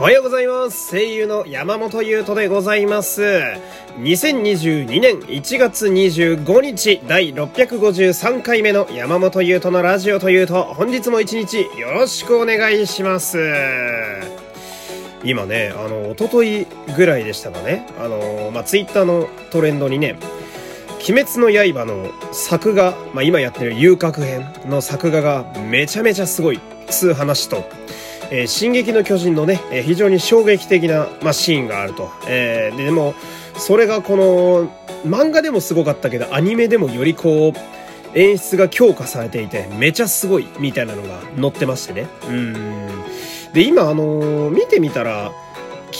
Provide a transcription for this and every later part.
おはようございます。声優の山本優斗でございます。2022年1月25日第653回目の山本優斗のラジオというと、本日も一日よろしくお願いします。今ね、あの、一昨日ぐらいでしたかね、あの、まあ、ツイッターのトレンドにね、鬼滅の刃の作画、まあ、今やってる遊郭編の作画がめちゃめちゃすごい、つう話と、えー進撃の巨人のね、えー非常に衝撃的な、まあ、シーンがあると。えーででも、それがこの、漫画でもすごかったけど、アニメでもよりこう、演出が強化されていて、めちゃすごい、みたいなのが載ってましてね。うん。で、今、あのー見てみたら、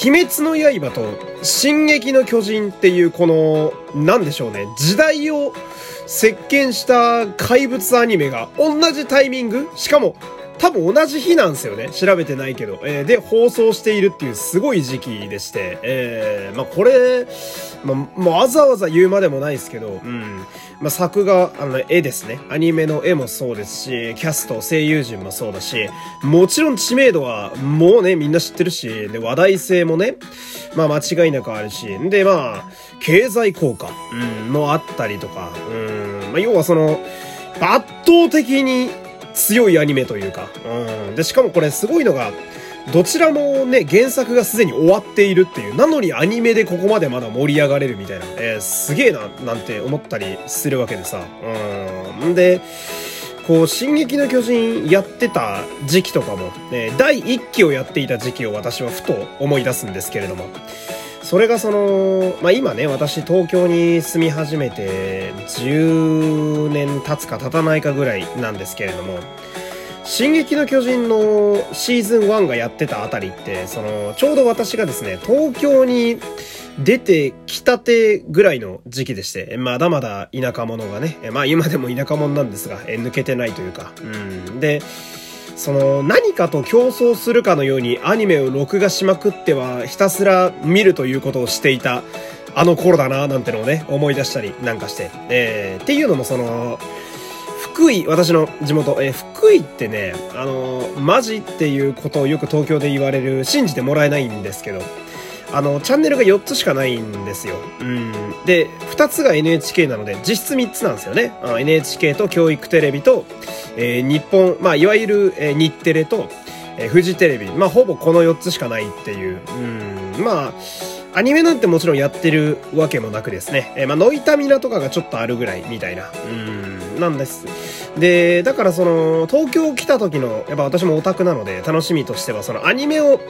鬼滅の刃と進撃の巨人っていうこの、なんでしょうね、時代を席巻した怪物アニメが同じタイミングしかも多分同じ日なんですよね。調べてないけど。えーで、放送しているっていうすごい時期でして、えーまあこれ、まあ、もうわざわざ言うまでもないですけど、うん。まあ作画、あの、絵ですね。アニメの絵もそうですし、キャスト、声優陣もそうだし、もちろん知名度はもうね、みんな知ってるし、で、話題性もね、まあ間違いなくあるし、で、まあ、経済効果、うん、もあったりとか、うん、まあ要はその、圧倒的に強いアニメというか、うん。で、しかもこれすごいのが、どちらもね、原作がすでに終わっているっていう、なのにアニメでここまでまだ盛り上がれるみたいな、えーすげえな、なんて思ったりするわけでさ。うん。で、こう、進撃の巨人やってた時期とかも、ね、第1期をやっていた時期を私はふと思い出すんですけれども、それがその、まあ、今ね、私東京に住み始めて10年経つか経たないかぐらいなんですけれども、進撃の巨人のシーズン1がやってたあたりって、その、ちょうど私がですね、東京に出てきたてぐらいの時期でして、まだまだ田舎者がね、まあ今でも田舎者なんですが、抜けてないというか、うん。で、その何かと競争するかのようにアニメを録画しまくってはひたすら見るということをしていたあの頃だななんてのをね思い出したりなんかして、えーっていうのもその福井、私の地元、えー福井ってね、あのーマジっていうことをよく東京で言われる、信じてもらえないんですけど、あの、チャンネルが4つしかないんですよ。うん。で、2つが NHK なので、実質3つなんですよね。NHK と教育テレビと、えー日本、まあ、いわゆる、えー日テレと、えーフジテレビ。まあ、ほぼこの4つしかないっていう。うん。まあ、アニメなんてもちろんやってるわけもなくですね。えーまあ、ノイタミナとかがちょっとあるぐらいみたいな。うん。なんです。で、だからその、東京来た時の、やっぱ私もオタクなので、楽しみとしては、そのアニメを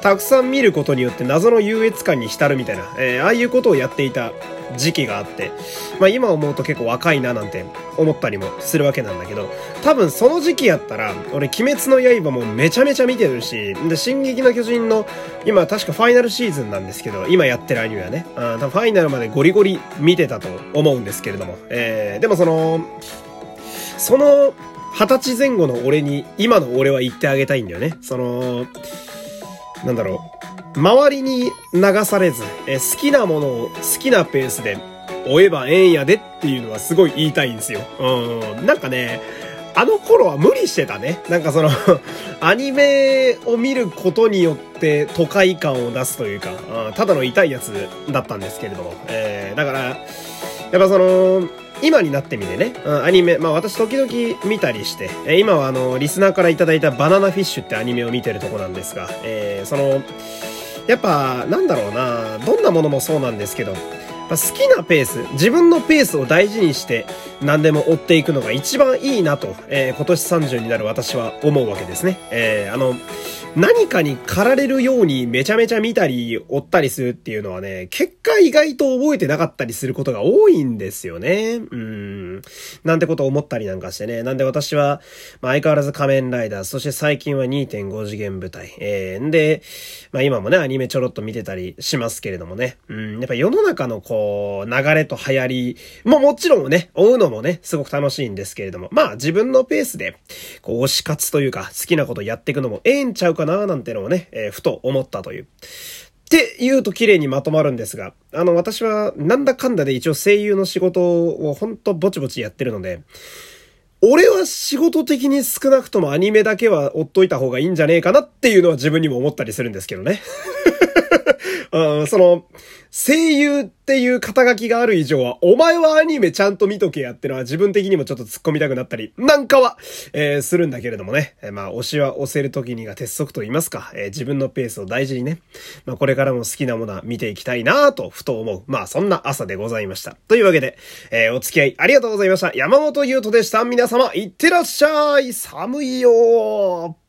たくさん見ることによって謎の優越感に浸るみたいな、えーああいうことをやっていた時期があって、まあ今思うと結構若いななんて思ったりもするわけなんだけど、多分その時期やったら、俺鬼滅の刃もめちゃめちゃ見てるし、で、進撃の巨人の、今確かファイナルシーズンなんですけど、今やってるアニメはね、あファイナルまでゴリゴリ見てたと思うんですけれども、えーでもその、その二十歳前後の俺に今の俺は言ってあげたいんだよね。その、なんだろう。周りに流されず、え好きなものを好きなペースで追えばええんやでっていうのはすごい言いたいんですよ。うん。なんかね、あの頃は無理してたね。なんかその、アニメを見ることによって都会感を出すというか、うんただの痛いやつだったんですけれども。えーだから、やっぱその、今になってみてね、うんアニメ、まあ私時々見たりして、え今はあの、リスナーからいただいたバナナフィッシュってアニメを見てるとこなんですが、えーその、やっぱ、なんだろうな、どんなものもそうなんですけど、好きなペース、自分のペースを大事にして何でも追っていくのが一番いいなと、えー今年30になる私は思うわけですね。えーあの、何かに駆られるようにめちゃめちゃ見たり追ったりするっていうのはね、結果意外と覚えてなかったりすることが多いんですよね。うん。なんてことを思ったりなんかしてね。なんで私は、まあ、相変わらず仮面ライダー、そして最近は2.5次元舞台。えー、で、まあ今もね、アニメちょろっと見てたりしますけれどもね。うん。やっぱ世の中のこう、流れと流行りももちろんね、追うのもね、すごく楽しいんですけれども。まあ自分のペースで、こう、推し活というか、好きなことやっていくのもええんちゃうかな、なんてのをね、えーふと思ったという。って言うと綺麗にまとまるんですが、あの、私はなんだかんだで一応声優の仕事をほんとぼちぼちやってるので、俺は仕事的に少なくともアニメだけは追っといた方がいいんじゃねえかなっていうのは自分にも思ったりするんですけどね。うん、その、声優っていう肩書きがある以上は、お前はアニメちゃんと見とけやってのは自分的にもちょっと突っ込みたくなったり、なんかは、えー、するんだけれどもね。えー、まあ、推しは押せる時にが鉄則と言いますか、えー、自分のペースを大事にね。まあ、これからも好きなものは見ていきたいなと、ふと思う。まあ、そんな朝でございました。というわけで、えー、お付き合いありがとうございました。山本優斗でした。皆様、いってらっしゃい寒いよー